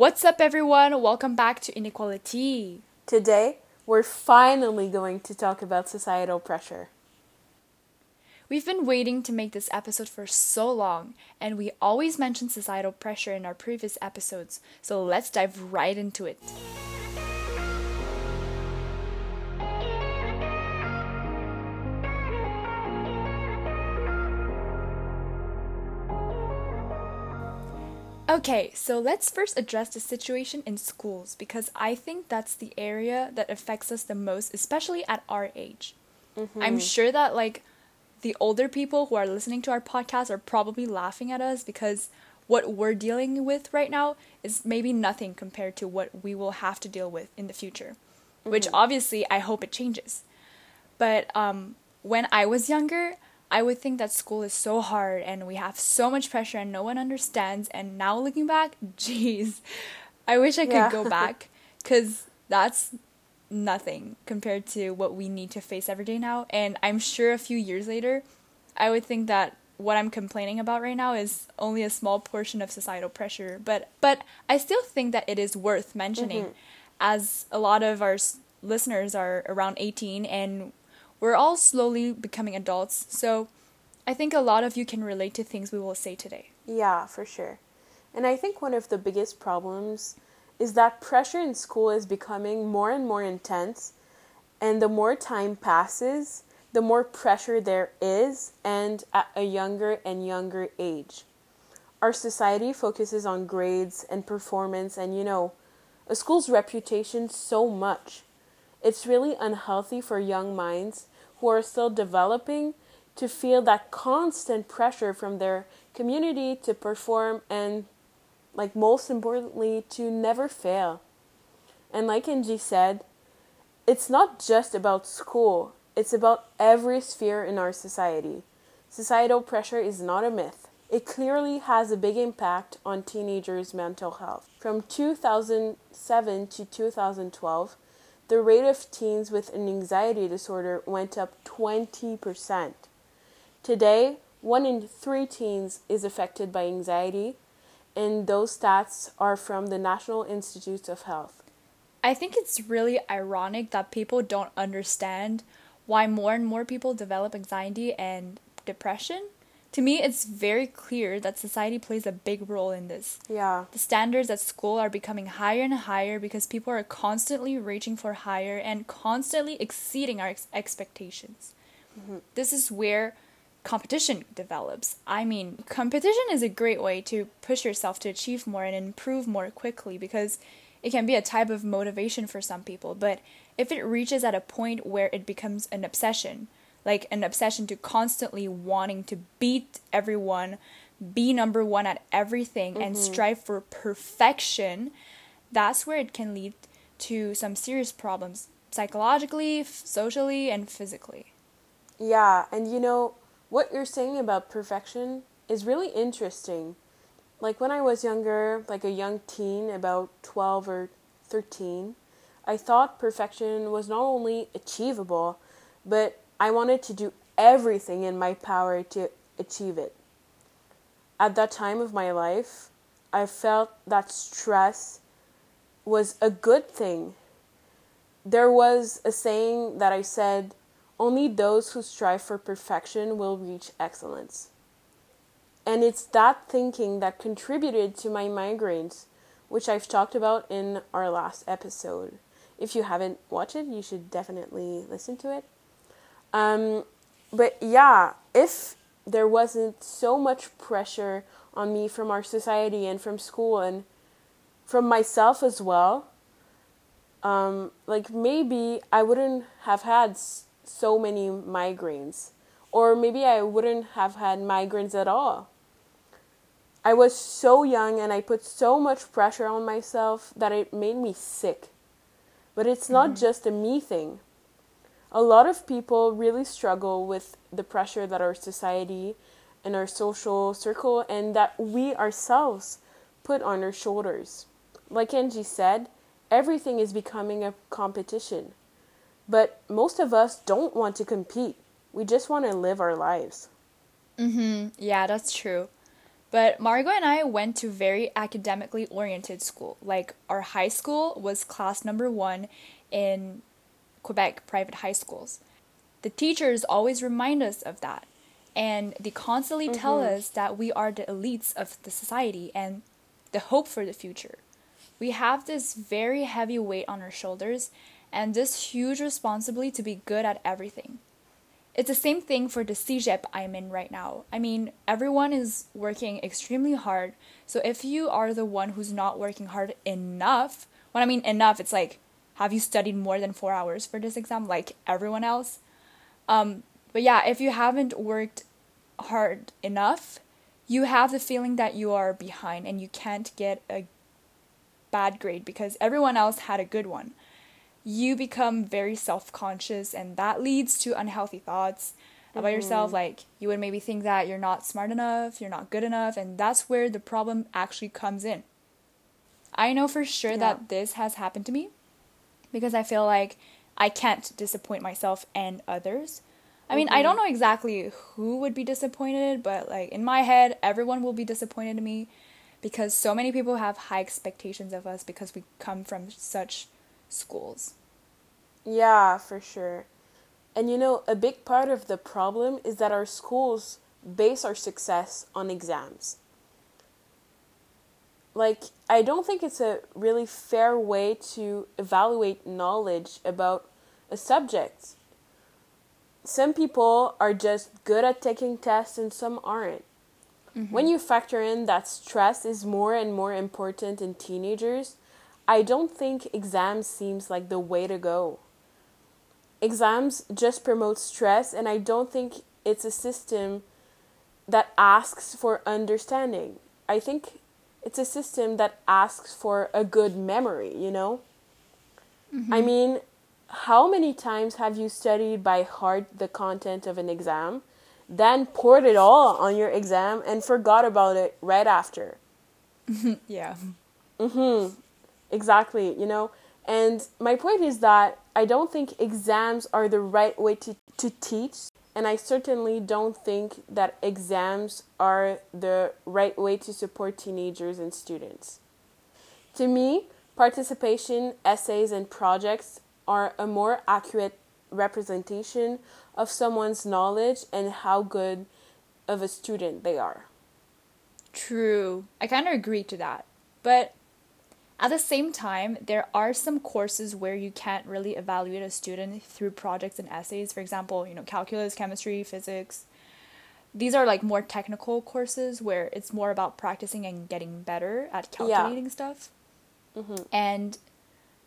What's up, everyone? Welcome back to Inequality. Today, we're finally going to talk about societal pressure. We've been waiting to make this episode for so long, and we always mention societal pressure in our previous episodes, so let's dive right into it. Okay, so let's first address the situation in schools because I think that's the area that affects us the most, especially at our age. Mm-hmm. I'm sure that, like, the older people who are listening to our podcast are probably laughing at us because what we're dealing with right now is maybe nothing compared to what we will have to deal with in the future, mm-hmm. which obviously I hope it changes. But um, when I was younger, I would think that school is so hard and we have so much pressure and no one understands. And now looking back, geez, I wish I could yeah. go back because that's nothing compared to what we need to face every day now. And I'm sure a few years later, I would think that what I'm complaining about right now is only a small portion of societal pressure. But but I still think that it is worth mentioning, mm-hmm. as a lot of our listeners are around 18 and we're all slowly becoming adults, so I think a lot of you can relate to things we will say today. Yeah, for sure. And I think one of the biggest problems is that pressure in school is becoming more and more intense, and the more time passes, the more pressure there is, and at a younger and younger age. Our society focuses on grades and performance, and you know, a school's reputation so much. It's really unhealthy for young minds who are still developing to feel that constant pressure from their community to perform and like most importantly to never fail. And like Angie said, it's not just about school, it's about every sphere in our society. Societal pressure is not a myth. It clearly has a big impact on teenagers' mental health. From 2007 to 2012, the rate of teens with an anxiety disorder went up 20%. Today, one in three teens is affected by anxiety, and those stats are from the National Institutes of Health. I think it's really ironic that people don't understand why more and more people develop anxiety and depression to me, it's very clear that society plays a big role in this. Yeah. The standards at school are becoming higher and higher because people are constantly reaching for higher and constantly exceeding our ex- expectations. Mm-hmm. This is where competition develops. I mean, competition is a great way to push yourself to achieve more and improve more quickly because it can be a type of motivation for some people. But if it reaches at a point where it becomes an obsession, like an obsession to constantly wanting to beat everyone, be number one at everything, mm-hmm. and strive for perfection, that's where it can lead to some serious problems psychologically, socially, and physically. Yeah, and you know, what you're saying about perfection is really interesting. Like when I was younger, like a young teen, about 12 or 13, I thought perfection was not only achievable, but I wanted to do everything in my power to achieve it. At that time of my life, I felt that stress was a good thing. There was a saying that I said, only those who strive for perfection will reach excellence. And it's that thinking that contributed to my migraines, which I've talked about in our last episode. If you haven't watched it, you should definitely listen to it. Um, but yeah, if there wasn't so much pressure on me from our society and from school and from myself as well, um, like maybe I wouldn't have had so many migraines, or maybe I wouldn't have had migraines at all. I was so young and I put so much pressure on myself that it made me sick. But it's not mm-hmm. just a me thing a lot of people really struggle with the pressure that our society and our social circle and that we ourselves put on our shoulders. Like Angie said, everything is becoming a competition. But most of us don't want to compete. We just want to live our lives. Mhm. Yeah, that's true. But Margot and I went to very academically oriented school. Like our high school was class number 1 in Quebec private high schools. The teachers always remind us of that. And they constantly mm-hmm. tell us that we are the elites of the society and the hope for the future. We have this very heavy weight on our shoulders and this huge responsibility to be good at everything. It's the same thing for the CEGEP I'm in right now. I mean, everyone is working extremely hard. So if you are the one who's not working hard enough, when I mean enough, it's like, have you studied more than four hours for this exam, like everyone else? Um, but yeah, if you haven't worked hard enough, you have the feeling that you are behind and you can't get a bad grade because everyone else had a good one you become very self conscious, and that leads to unhealthy thoughts about mm-hmm. yourself. Like, you would maybe think that you're not smart enough, you're not good enough, and that's where the problem actually comes in. I know for sure yeah. that this has happened to me because I feel like I can't disappoint myself and others. I mean, mm-hmm. I don't know exactly who would be disappointed, but like in my head, everyone will be disappointed in me because so many people have high expectations of us because we come from such schools. Yeah, for sure. And you know, a big part of the problem is that our schools base our success on exams. Like, I don't think it's a really fair way to evaluate knowledge about a subject. Some people are just good at taking tests and some aren't. Mm-hmm. When you factor in that stress is more and more important in teenagers, I don't think exams seems like the way to go. Exams just promote stress and I don't think it's a system that asks for understanding. I think it's a system that asks for a good memory, you know? Mm-hmm. I mean, how many times have you studied by heart the content of an exam, then poured it all on your exam and forgot about it right after? yeah. Mhm. Exactly, you know. And my point is that I don't think exams are the right way to, to teach. And I certainly don't think that exams are the right way to support teenagers and students. To me, participation, essays, and projects are a more accurate representation of someone's knowledge and how good of a student they are. True. I kind of agree to that. But at the same time, there are some courses where you can't really evaluate a student through projects and essays. For example, you know, calculus, chemistry, physics. These are like more technical courses where it's more about practicing and getting better at calculating yeah. stuff. Mm-hmm. And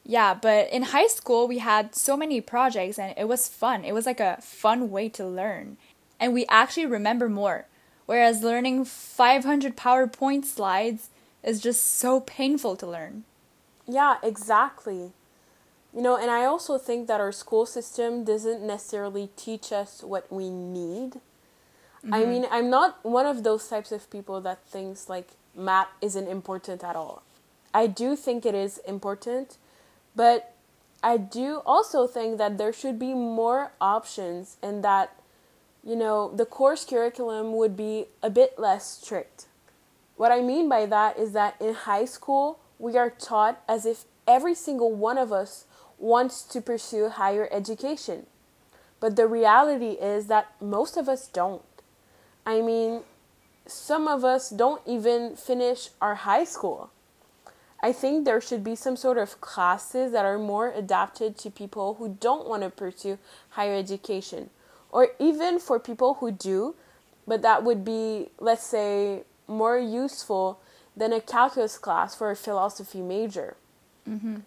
yeah, but in high school, we had so many projects and it was fun. It was like a fun way to learn. And we actually remember more. Whereas learning 500 PowerPoint slides is just so painful to learn. Yeah, exactly. You know, and I also think that our school system doesn't necessarily teach us what we need. Mm-hmm. I mean, I'm not one of those types of people that thinks like math isn't important at all. I do think it is important, but I do also think that there should be more options and that, you know, the course curriculum would be a bit less strict. What I mean by that is that in high school, we are taught as if every single one of us wants to pursue higher education. But the reality is that most of us don't. I mean, some of us don't even finish our high school. I think there should be some sort of classes that are more adapted to people who don't want to pursue higher education, or even for people who do, but that would be, let's say, more useful than a calculus class for a philosophy major. Mm-hmm.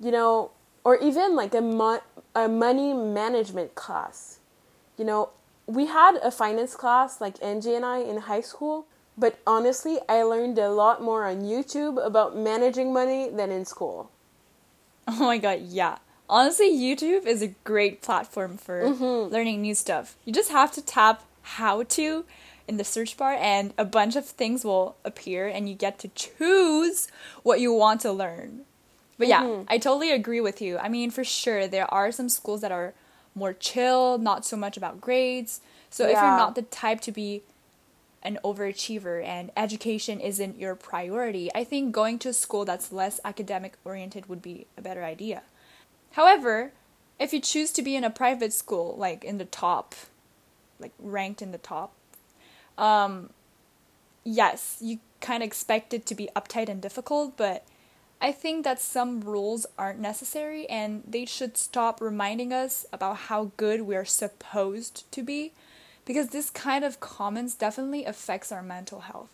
You know, or even like a, mo- a money management class. You know, we had a finance class like Angie and I in high school, but honestly, I learned a lot more on YouTube about managing money than in school. Oh my god, yeah. Honestly, YouTube is a great platform for mm-hmm. learning new stuff. You just have to tap how to in the search bar and a bunch of things will appear and you get to choose what you want to learn. But yeah, mm-hmm. I totally agree with you. I mean, for sure, there are some schools that are more chill, not so much about grades. So yeah. if you're not the type to be an overachiever and education isn't your priority, I think going to a school that's less academic oriented would be a better idea. However, if you choose to be in a private school, like in the top, like ranked in the top, um, yes, you kind of expect it to be uptight and difficult, but I think that some rules aren't necessary and they should stop reminding us about how good we're supposed to be because this kind of comments definitely affects our mental health.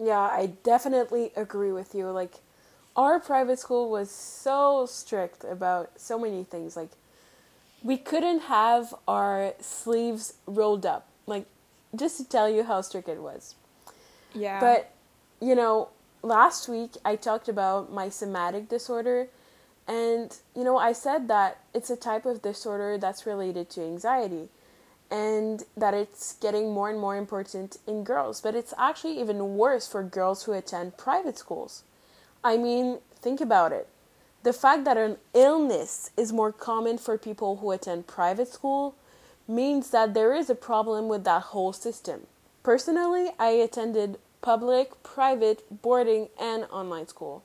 Yeah, I definitely agree with you. Like, our private school was so strict about so many things. Like, we couldn't have our sleeves rolled up. Like, just to tell you how strict it was. Yeah. But, you know, last week I talked about my somatic disorder. And, you know, I said that it's a type of disorder that's related to anxiety and that it's getting more and more important in girls. But it's actually even worse for girls who attend private schools. I mean, think about it. The fact that an illness is more common for people who attend private school means that there is a problem with that whole system. Personally, I attended public, private, boarding, and online school.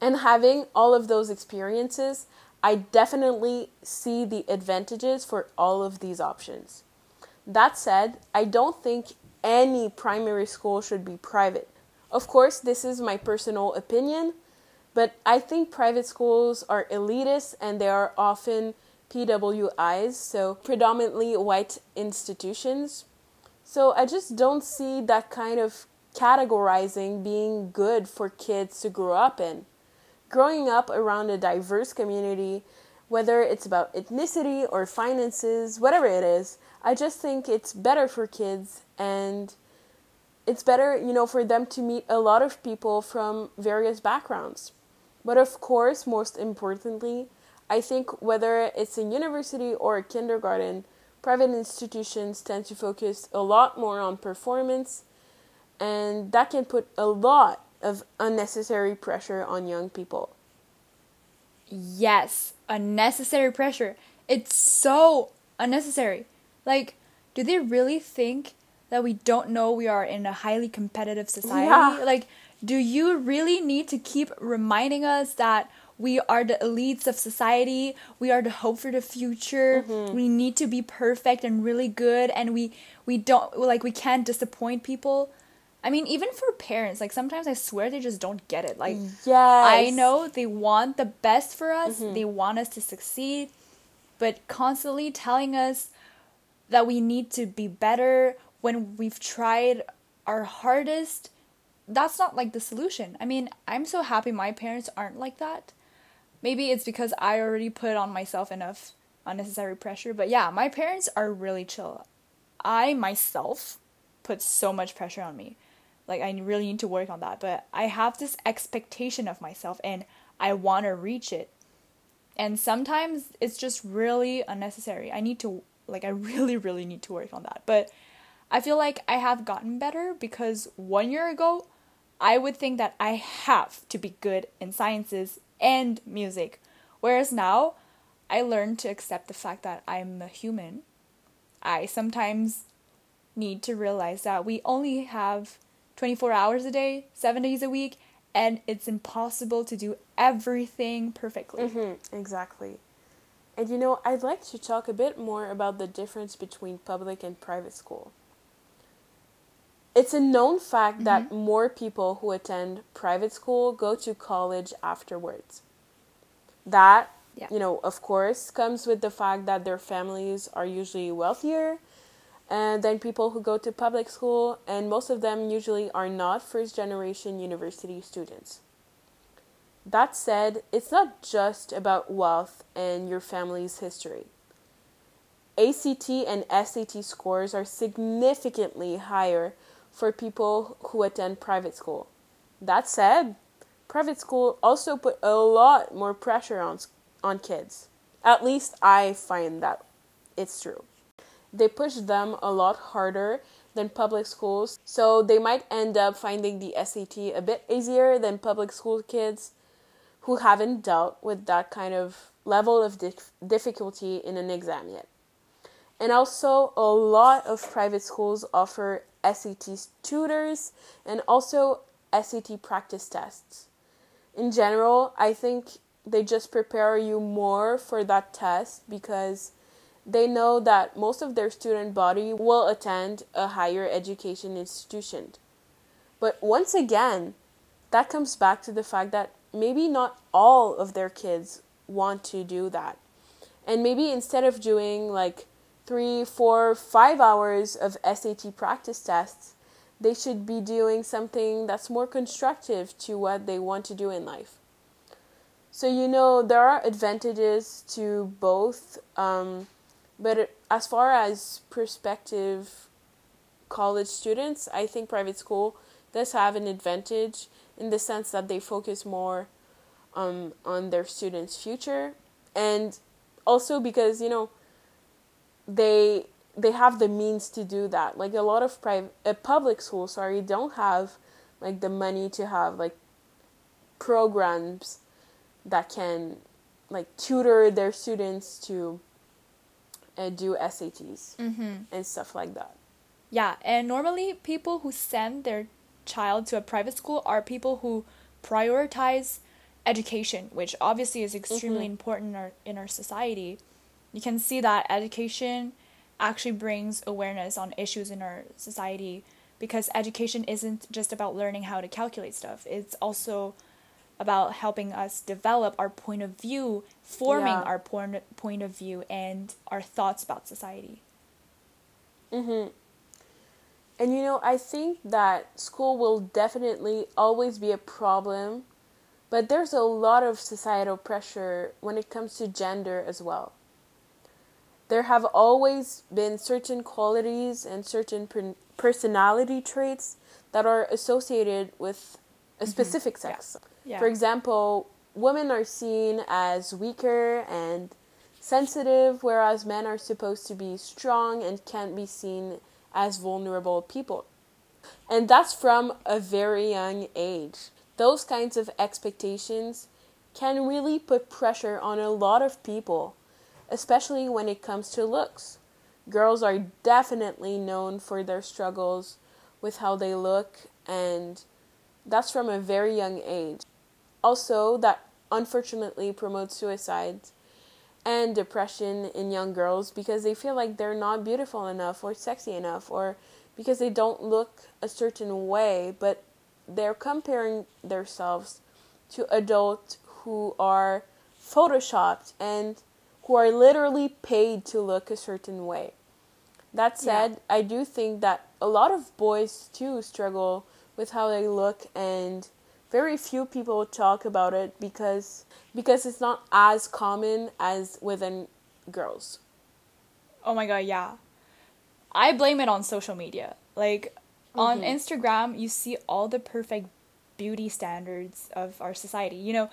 And having all of those experiences, I definitely see the advantages for all of these options. That said, I don't think any primary school should be private. Of course, this is my personal opinion, but I think private schools are elitist and they are often PWIs, so predominantly white institutions. So I just don't see that kind of categorizing being good for kids to grow up in growing up around a diverse community, whether it's about ethnicity or finances, whatever it is, I just think it's better for kids and it's better, you know, for them to meet a lot of people from various backgrounds. But of course, most importantly, I think whether it's a university or a kindergarten, private institutions tend to focus a lot more on performance, and that can put a lot of unnecessary pressure on young people. Yes, unnecessary pressure. It's so unnecessary. Like, do they really think that we don't know we are in a highly competitive society? Yeah. Like, do you really need to keep reminding us that we are the elites of society, we are the hope for the future, Mm-hmm. we need to be perfect and really good and we we don't like we can't disappoint people? I mean, even for parents, like sometimes I swear they just don't get it. Like, Yes. Mm-hmm. I know they want the best for us, they want us to succeed, but constantly telling us that we need to be better when we've tried our hardest, that's not like the solution. I mean, I'm so happy my parents aren't like that. Maybe it's because I already put on myself enough unnecessary pressure, but yeah, my parents are really chill. I myself put so much pressure on me. Like I really need to work on that, but I have this expectation of myself and I want to reach it. And sometimes it's just really unnecessary. I need to like I really really need to work on that. But I feel like I have gotten better because 1 year ago I would think that I have to be good in sciences and music. Whereas now I learned to accept the fact that I'm a human. I sometimes need to realize that we only have 24 hours a day, 7 days a week, and it's impossible to do everything perfectly. Mm-hmm, exactly. And you know, I'd like to talk a bit more about the difference between public and private school. It's a known fact that mm-hmm. more people who attend private school go to college afterwards. That, Yeah. you know, of course, comes with the fact that their families are usually wealthier and then people who go to public school, and most of them usually are not first generation university students. That said, it's not just about wealth and your family's history. ACT and SAT scores are significantly higher for people who attend private school. That said, private school also put a lot more pressure on on kids. At least I find that it's true. They push them a lot harder than public schools, so they might end up finding the SAT a bit easier than public school kids who haven't dealt with that kind of level of dif- difficulty in an exam yet. And also, a lot of private schools offer SAT tutors and also SAT practice tests. In general, I think they just prepare you more for that test because they know that most of their student body will attend a higher education institution. But once again, that comes back to the fact that maybe not all of their kids want to do that. And maybe instead of doing like three, four, five hours of SAT practice tests, they should be doing something that's more constructive to what they want to do in life. So, you know, there are advantages to both, um, but as far as prospective college students, I think private school does have an advantage in the sense that they focus more um, on their students' future and also because, you know, they they have the means to do that. Like a lot of private uh, public schools, sorry, don't have like the money to have like programs that can like tutor their students to uh, do SATs Mm-hmm. and stuff like that. Yeah, and normally people who send their child to a private school are people who prioritize education, which obviously is extremely Mhm. important in our in our society. You can see that education actually brings awareness on issues in our society because education isn't just about learning how to calculate stuff. It's also about helping us develop our point of view, forming Yeah. our point point of view and our thoughts about society. Mm-hmm. And you know, I think that school will definitely always be a problem, but there's a lot of societal pressure when it comes to gender as well. There have always been certain qualities and certain per- personality traits that are associated with a mm-hmm. specific Yeah. sex. Yeah. For example, women are seen as weaker and sensitive, whereas men are supposed to be strong and can't be seen as vulnerable people. And that's from a very young age. Those kinds of expectations can really put pressure on a lot of people, especially when it comes to looks. Girls are definitely known for their struggles with how they look, and that's from a very young age. Also, that unfortunately promotes suicide and depression in young girls because they feel like they're not beautiful enough or sexy enough or because they don't look a certain way, but they're comparing themselves to adults who are photoshopped and who are literally paid to look a certain way. That said, Yeah. I do think that a lot of boys too struggle with how they look and very few people talk about it because because it's not as common as within girls. Oh my god, yeah. I blame it on social media. Like on Mhm. Instagram, you see all the perfect beauty standards of our society. You know,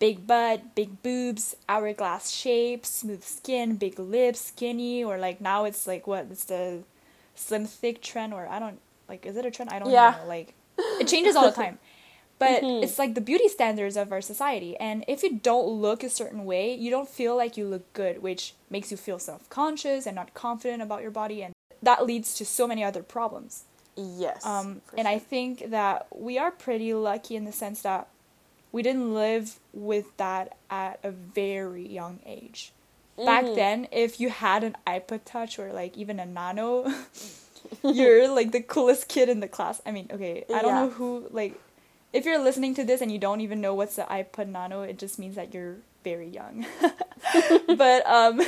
big butt, big boobs, hourglass shape, smooth skin, big lips, skinny, or like now it's like what? It's the slim thick trend or I don't like is it a trend? I don't Yeah. know. Like it changes all the time. But Mhm. it's like the beauty standards of our society. And if you don't look a certain way, you don't feel like you look good, which makes you feel self conscious and not confident about your body. And that leads to so many other problems. Yes. Um, and I think that we are pretty lucky in the sense that we didn't live with that at a very young age. Back Mhm. then, if you had an iPod Touch or like even a Nano, you're like the coolest kid in the class. I mean, okay, I don't Yeah. know who like if you're listening to this and you don't even know what's the iPod Nano, it just means that you're very young. but um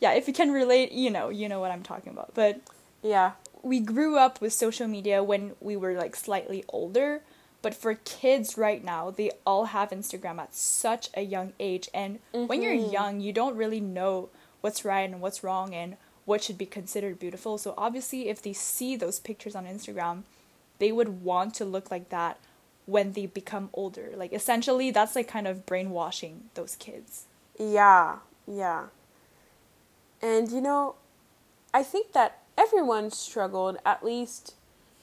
yeah, if you can relate, you know, you know what I'm talking about. But Yeah. we grew up with social media when we were like slightly older, but for kids right now, they all have Instagram at such a young age and when you're Mhm. young, you don't really know what's right and what's wrong and what should be considered beautiful. So obviously, if they see those pictures on Instagram, they would want to look like that when they become older. Like essentially, that's like kind of brainwashing those kids. Yeah. Yeah. And you know, I think that everyone struggled at least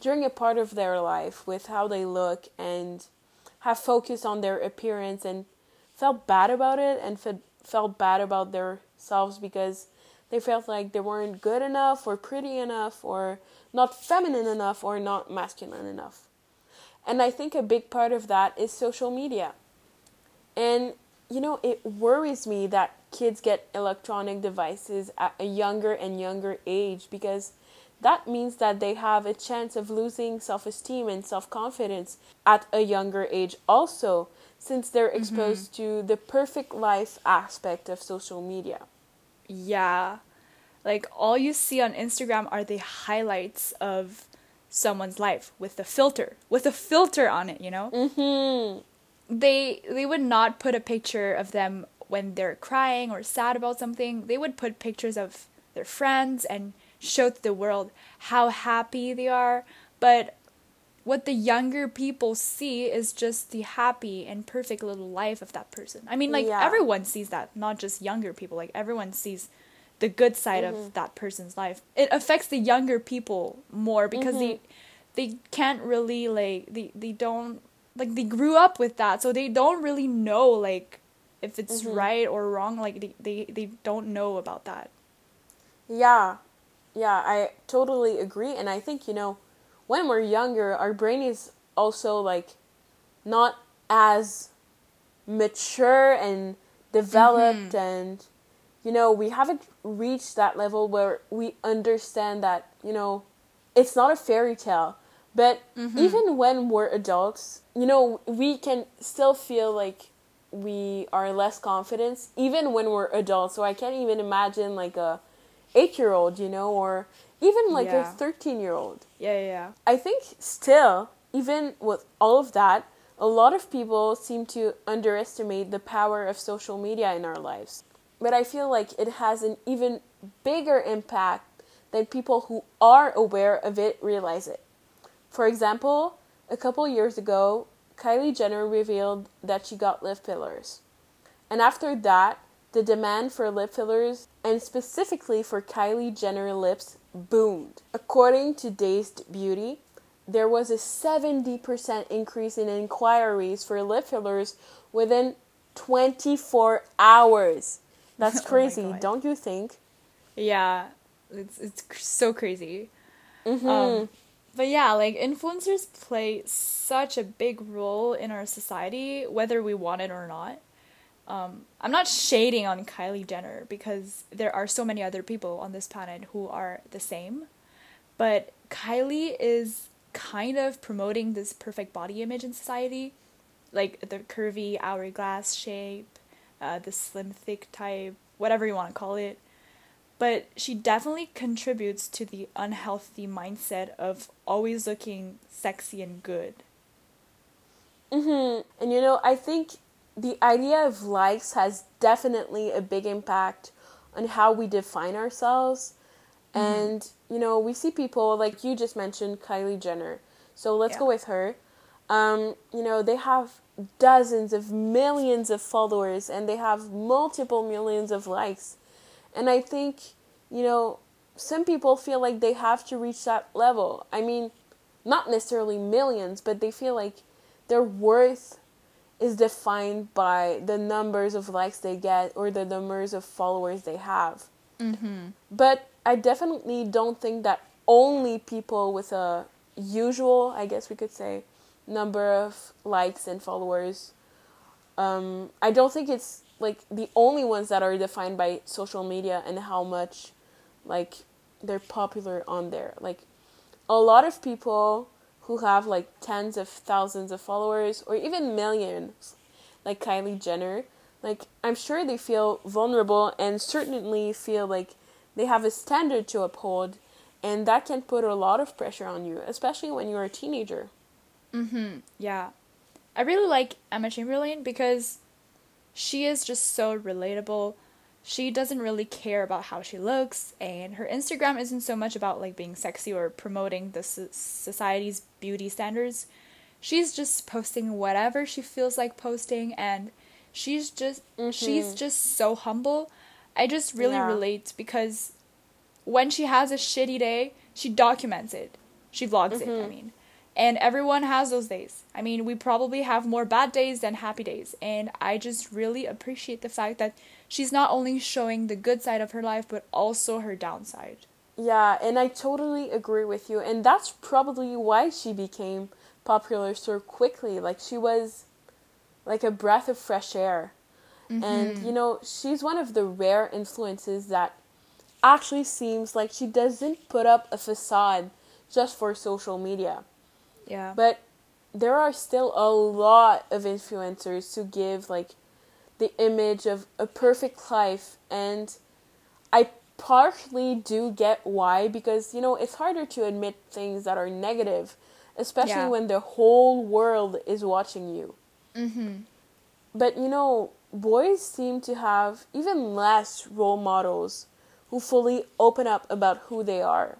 during a part of their life with how they look and have focused on their appearance and felt bad about it and fe- felt bad about themselves because they felt like they weren't good enough or pretty enough or not feminine enough or not masculine enough. And I think a big part of that is social media. And, you know, it worries me that kids get electronic devices at a younger and younger age because that means that they have a chance of losing self esteem and self confidence at a younger age, also, since they're mm-hmm. exposed mm-hmm. to the perfect life aspect of social media. Yeah. Like, all you see on Instagram are the highlights of someone's life with the filter, with a filter on it, you know? Mm-hmm. They, they would not put a picture of them when they're crying or sad about something. They would put pictures of their friends and show to the world how happy they are. But what the younger people see is just the happy and perfect little life of that person. I mean, like, yeah. everyone sees that, not just younger people. Like, everyone sees the good side mm-hmm. of that person's life. It affects the younger people more because mm-hmm. they they can't really like they they don't like they grew up with that, so they don't really know like if it's mm-hmm. right or wrong. Like they, they they don't know about that. Yeah, yeah, I totally agree, and I think you know when we're younger, our brain is also like not as mature and developed mm-hmm. and you know, we haven't reached that level where we understand that, you know, it's not a fairy tale. But mm-hmm. even when we're adults, you know, we can still feel like we are less confident even when we're adults. So I can't even imagine like a 8-year-old, you know, or even like yeah. a 13-year-old. Yeah, yeah, yeah. I think still even with all of that, a lot of people seem to underestimate the power of social media in our lives but I feel like it has an even bigger impact than people who are aware of it realize it. For example, a couple years ago, Kylie Jenner revealed that she got lip fillers. And after that, the demand for lip fillers, and specifically for Kylie Jenner lips, boomed. According to Dazed Beauty, there was a 70% increase in inquiries for lip fillers within 24 hours. That's oh crazy, oh don't you think? Yeah, it's it's so crazy. Mm-hmm. Um, but yeah, like influencers play such a big role in our society, whether we want it or not. Um, I'm not shading on Kylie Jenner because there are so many other people on this planet who are the same. But Kylie is kind of promoting this perfect body image in society, like the curvy hourglass shape, uh, the slim thick type, whatever you want to call it. But she definitely contributes to the unhealthy mindset of always looking sexy and good. Mhm. And you know, I think the idea of likes has definitely a big impact on how we define ourselves. Mm-hmm. And you know, we see people like you just mentioned Kylie Jenner. So let's yeah. go with her. Um, you know, they have dozens of millions of followers and they have multiple millions of likes. And I think, you know, some people feel like they have to reach that level. I mean, not necessarily millions, but they feel like they're worth is defined by the numbers of likes they get or the numbers of followers they have. Mm-hmm. But I definitely don't think that only people with a usual, I guess we could say, number of likes and followers. Um, I don't think it's like the only ones that are defined by social media and how much like they're popular on there. Like a lot of people who have like tens of thousands of followers or even millions, like Kylie Jenner, like I'm sure they feel vulnerable and certainly feel like they have a standard to uphold and that can put a lot of pressure on you, especially when you're a teenager. Mm-hmm. Yeah. I really like Emma Chamberlain because she is just so relatable. She doesn't really care about how she looks, and her Instagram isn't so much about like being sexy or promoting the society's beauty standards. She's just posting whatever she feels like posting, and she's just mm-hmm. she's just so humble. I just really yeah. relate because when she has a shitty day, she documents it. She vlogs mm-hmm. it. I mm-hmm. mean, And everyone has those days. I mean, we probably have more bad days than happy days. And I just really appreciate the fact that she's not only showing the good side of her life, but also her downside. Yeah, and I totally agree with you. And that's probably why she became popular so quickly. Like, she was like a breath of fresh air. Mm-hmm. And, you know, she's one of the rare influences that actually seems like she doesn't put up a facade just for social media. Yeah. But there are still a lot of influencers who give like the image of a perfect life and I partially do get why because you know it's harder to admit things that are negative especially yeah. when the whole world is watching you. Mhm. But you know, boys seem to have even less role models who fully open up about who they are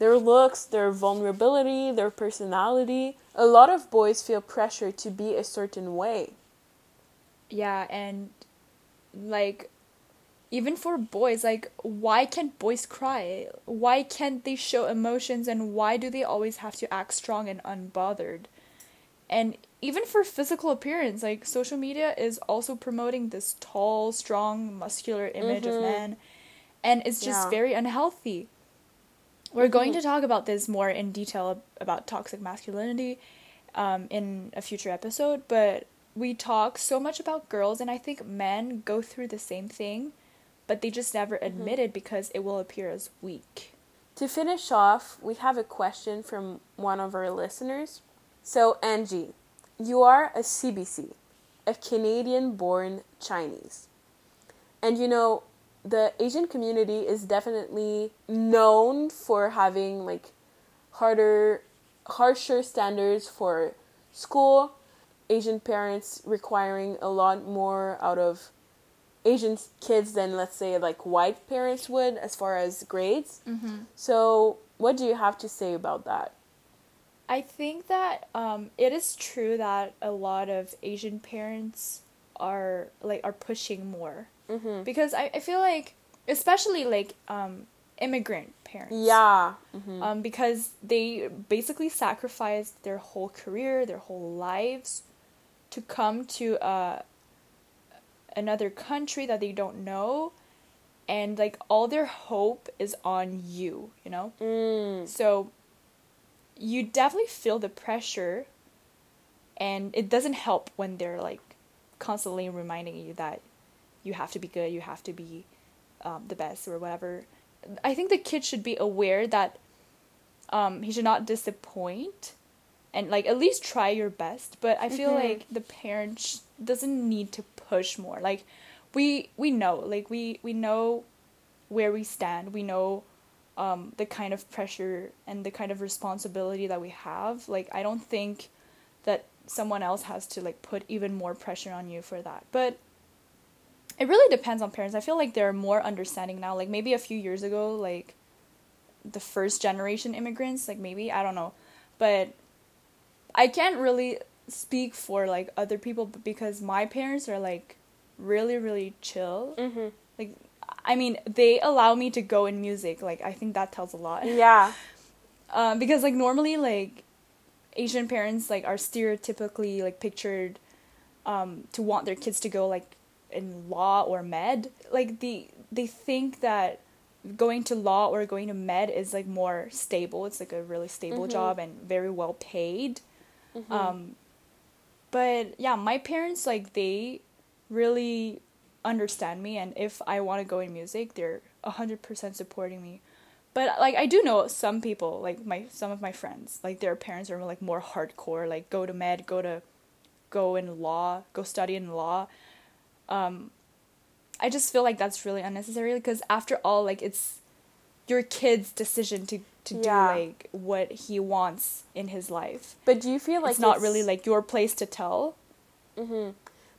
their looks, their vulnerability, their personality. A lot of boys feel pressure to be a certain way. Yeah, and like even for boys, like why can't boys cry? Why can't they show emotions and why do they always have to act strong and unbothered? And even for physical appearance, like social media is also promoting this tall, strong, muscular image mm-hmm. of men and it's just yeah. very unhealthy. We're mm-hmm. going to talk about this more in detail about toxic masculinity um, in a future episode, but we talk so much about girls, and I think men go through the same thing, but they just never mm-hmm. admit it because it will appear as weak. To finish off, we have a question from one of our listeners. So, Angie, you are a CBC, a Canadian born Chinese. And you know, the Asian community is definitely known for having like harder harsher standards for school, Asian parents requiring a lot more out of Asian kids than let's say like white parents would as far as grades. Mm-hmm. So, what do you have to say about that? I think that um, it is true that a lot of Asian parents are like are pushing more mm-hmm. because I, I feel like especially like um, immigrant parents yeah mm-hmm. um, because they basically sacrificed their whole career their whole lives to come to uh, another country that they don't know and like all their hope is on you you know mm. so you definitely feel the pressure and it doesn't help when they're like constantly reminding you that you have to be good, you have to be um, the best or whatever. I think the kid should be aware that um, he should not disappoint and like at least try your best. But I feel mm-hmm. like the parent sh- doesn't need to push more. Like we we know like we we know where we stand. We know um, the kind of pressure and the kind of responsibility that we have. Like I don't think that someone else has to like put even more pressure on you for that. But it really depends on parents. I feel like they're more understanding now. Like maybe a few years ago, like the first generation immigrants, like maybe I don't know, but I can't really speak for like other people because my parents are like really really chill. Mm-hmm. Like I mean, they allow me to go in music. Like I think that tells a lot. Yeah. um, because like normally like Asian parents like are stereotypically like pictured um, to want their kids to go like in law or med like the they think that going to law or going to med is like more stable it's like a really stable mm-hmm. job and very well paid mm-hmm. um but yeah my parents like they really understand me and if i want to go in music they're 100% supporting me but like i do know some people like my some of my friends like their parents are like more hardcore like go to med go to go in law go study in law um, I just feel like that's really unnecessary because after all, like it's your kid's decision to to yeah. do like what he wants in his life. But do you feel like it's not it's... really like your place to tell? Mhm.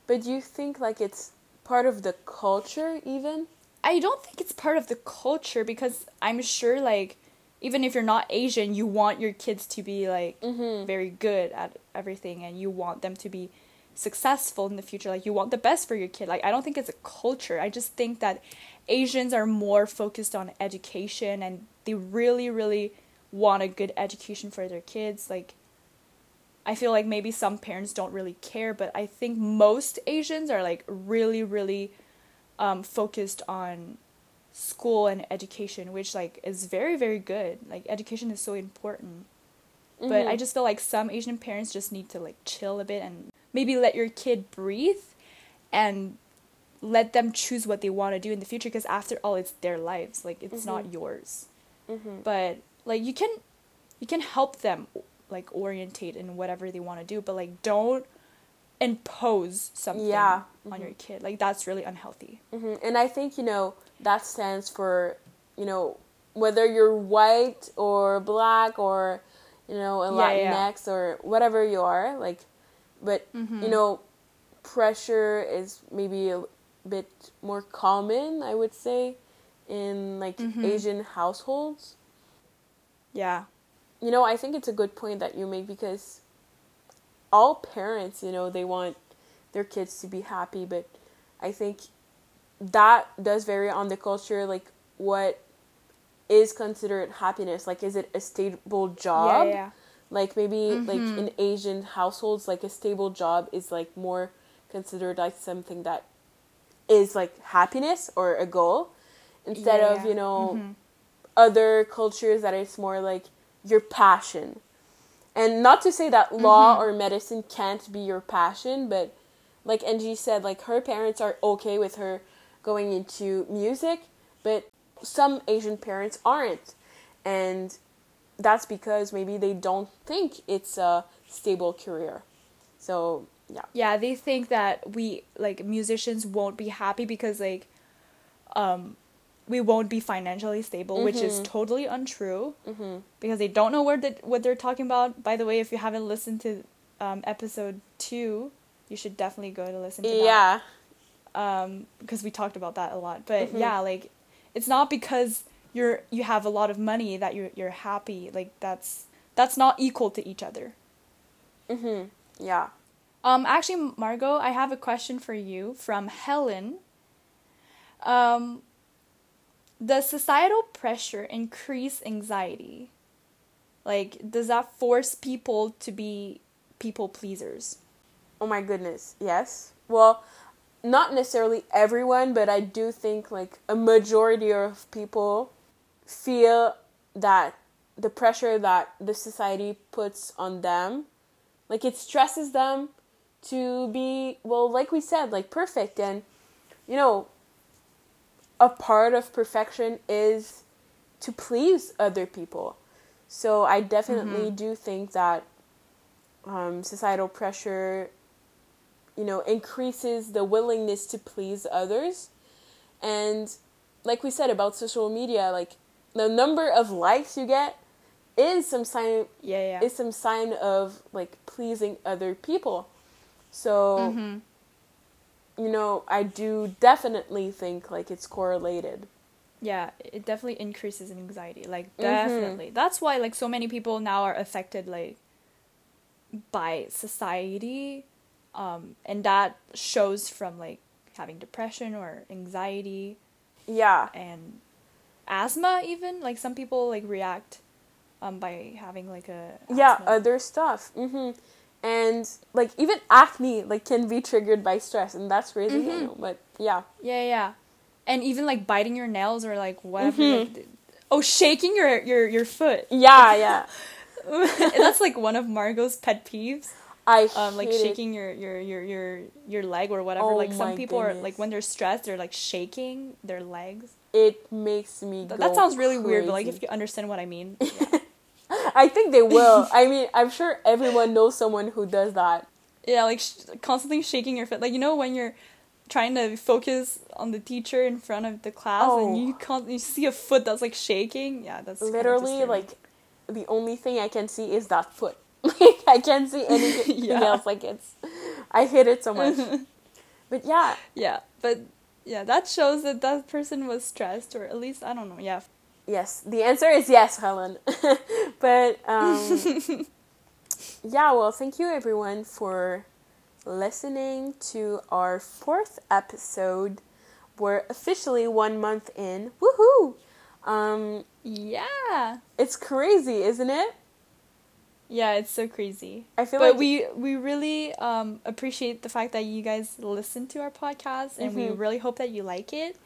But do you think like it's part of the culture even? I don't think it's part of the culture because I'm sure like even if you're not Asian, you want your kids to be like mm-hmm. very good at everything and you want them to be successful in the future like you want the best for your kid like i don't think it's a culture i just think that asians are more focused on education and they really really want a good education for their kids like I feel like maybe some parents don't really care, but I think most Asians are like really, really um, focused on school and education, which like is very, very good. Like education is so important. Mm-hmm. But I mm-hmm. just feel like some Asian parents just need to like chill a bit and maybe let your kid breathe and let them choose what they want to do in the future because after all it's their lives like it's mm-hmm. not yours mm-hmm. but like you can you can help them like orientate in whatever they want to do but like don't impose something yeah. on mm-hmm. your kid like that's really unhealthy mm-hmm. and i think you know that stands for you know whether you're white or black or you know a yeah, latinx yeah. or whatever you are like but you mm-hmm. know pressure is maybe a bit more common i would say in like mm-hmm. asian households yeah you know, I think it's a good point that you make because all parents, you know, they want their kids to be happy, but I think that does vary on the culture, like what is considered happiness. Like, is it a stable job? Yeah, yeah. Like maybe mm-hmm. like in Asian households, like a stable job is like more considered like something that is like happiness or a goal instead yeah, of you know mm-hmm. other cultures that it's more like your passion. And not to say that law mm-hmm. or medicine can't be your passion, but like ng said, like her parents are okay with her going into music, but some Asian parents aren't. And that's because maybe they don't think it's a stable career. So, yeah. Yeah, they think that we like musicians won't be happy because like um we won't be financially stable, mm-hmm. which is mm-hmm. totally untrue mm-hmm. because they don't know where the, what they're talking about. By the way, if you haven't listened to um, episode two, you should definitely go to listen to yeah. that. Yeah. Um, because we talked about that a lot. But mm-hmm. yeah, like it's not because you're you have a lot of money that you're you're happy. Like that's that's not equal to each other. Mhm. Yeah. Um actually Margot, I have a question for you from Helen. Um does societal pressure increase anxiety? Like, does that force people to be people pleasers? Oh my goodness, yes. Well, not necessarily everyone, but I do think like a majority of people feel that the pressure that the society puts on them, like it stresses them to be, well, like we said, like perfect. And, you know, a part of perfection is to please other people. So I definitely mm-hmm. do think that um, societal pressure, you know, increases the willingness to please others. And like we said about social media, like the number of likes you get is some sign yeah, yeah. is some sign of like pleasing other people. So mm-hmm you know, I do definitely think like it's correlated. Yeah, it definitely increases in anxiety. Like mm-hmm. definitely. Mm-hmm. That's why like so many people now are affected like by society um and that shows from like having depression or anxiety. Yeah. And asthma even like some people like react um by having like a asthma. Yeah, other stuff. mm-hmm. and like even acne like can be triggered by stress and that's crazy mm-hmm. you know but yeah yeah yeah and even like biting your nails or like whatever mm-hmm. like, oh shaking your your your foot yeah yeah that's like one of margot's pet peeves I um like shaking your, your your your your leg or whatever. Oh like some people goodness. are like when they're stressed, they're like shaking their legs. It makes me. Th- that sounds really crazy. weird, but like if you understand what I mean. Yeah. I think they will. I mean, I'm sure everyone knows someone who does that. Yeah, like sh- constantly shaking your foot. Like you know when you're trying to focus on the teacher in front of the class oh. and you can't you see a foot that's like shaking. Yeah, that's literally like the only thing I can see is that foot. Like I can't see anything yeah. else. Like it's, I hate it so much. but yeah. Yeah, but yeah, that shows that that person was stressed, or at least I don't know. Yeah, Yes, the answer is yes, Helen. but um, yeah, well, thank you everyone for listening to our fourth episode. We're officially one month in. Woohoo! Um, yeah. It's crazy, isn't it? Yeah, it's so crazy. I feel but like we we really um, appreciate the fact that you guys listen to our podcast, and we Mhm. really hope that you like it.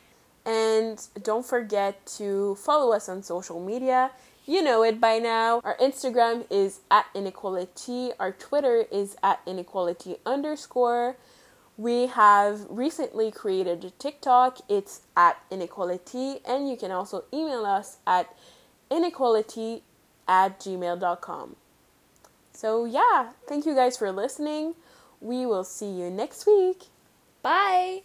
And don't forget to follow us on social media. You know it by now. Our Instagram is at inequality. Our Twitter is at inequality underscore. We have recently created a TikTok. It's at inequality. And you can also email us at inequality at gmail.com. So, yeah, thank you guys for listening. We will see you next week. Bye.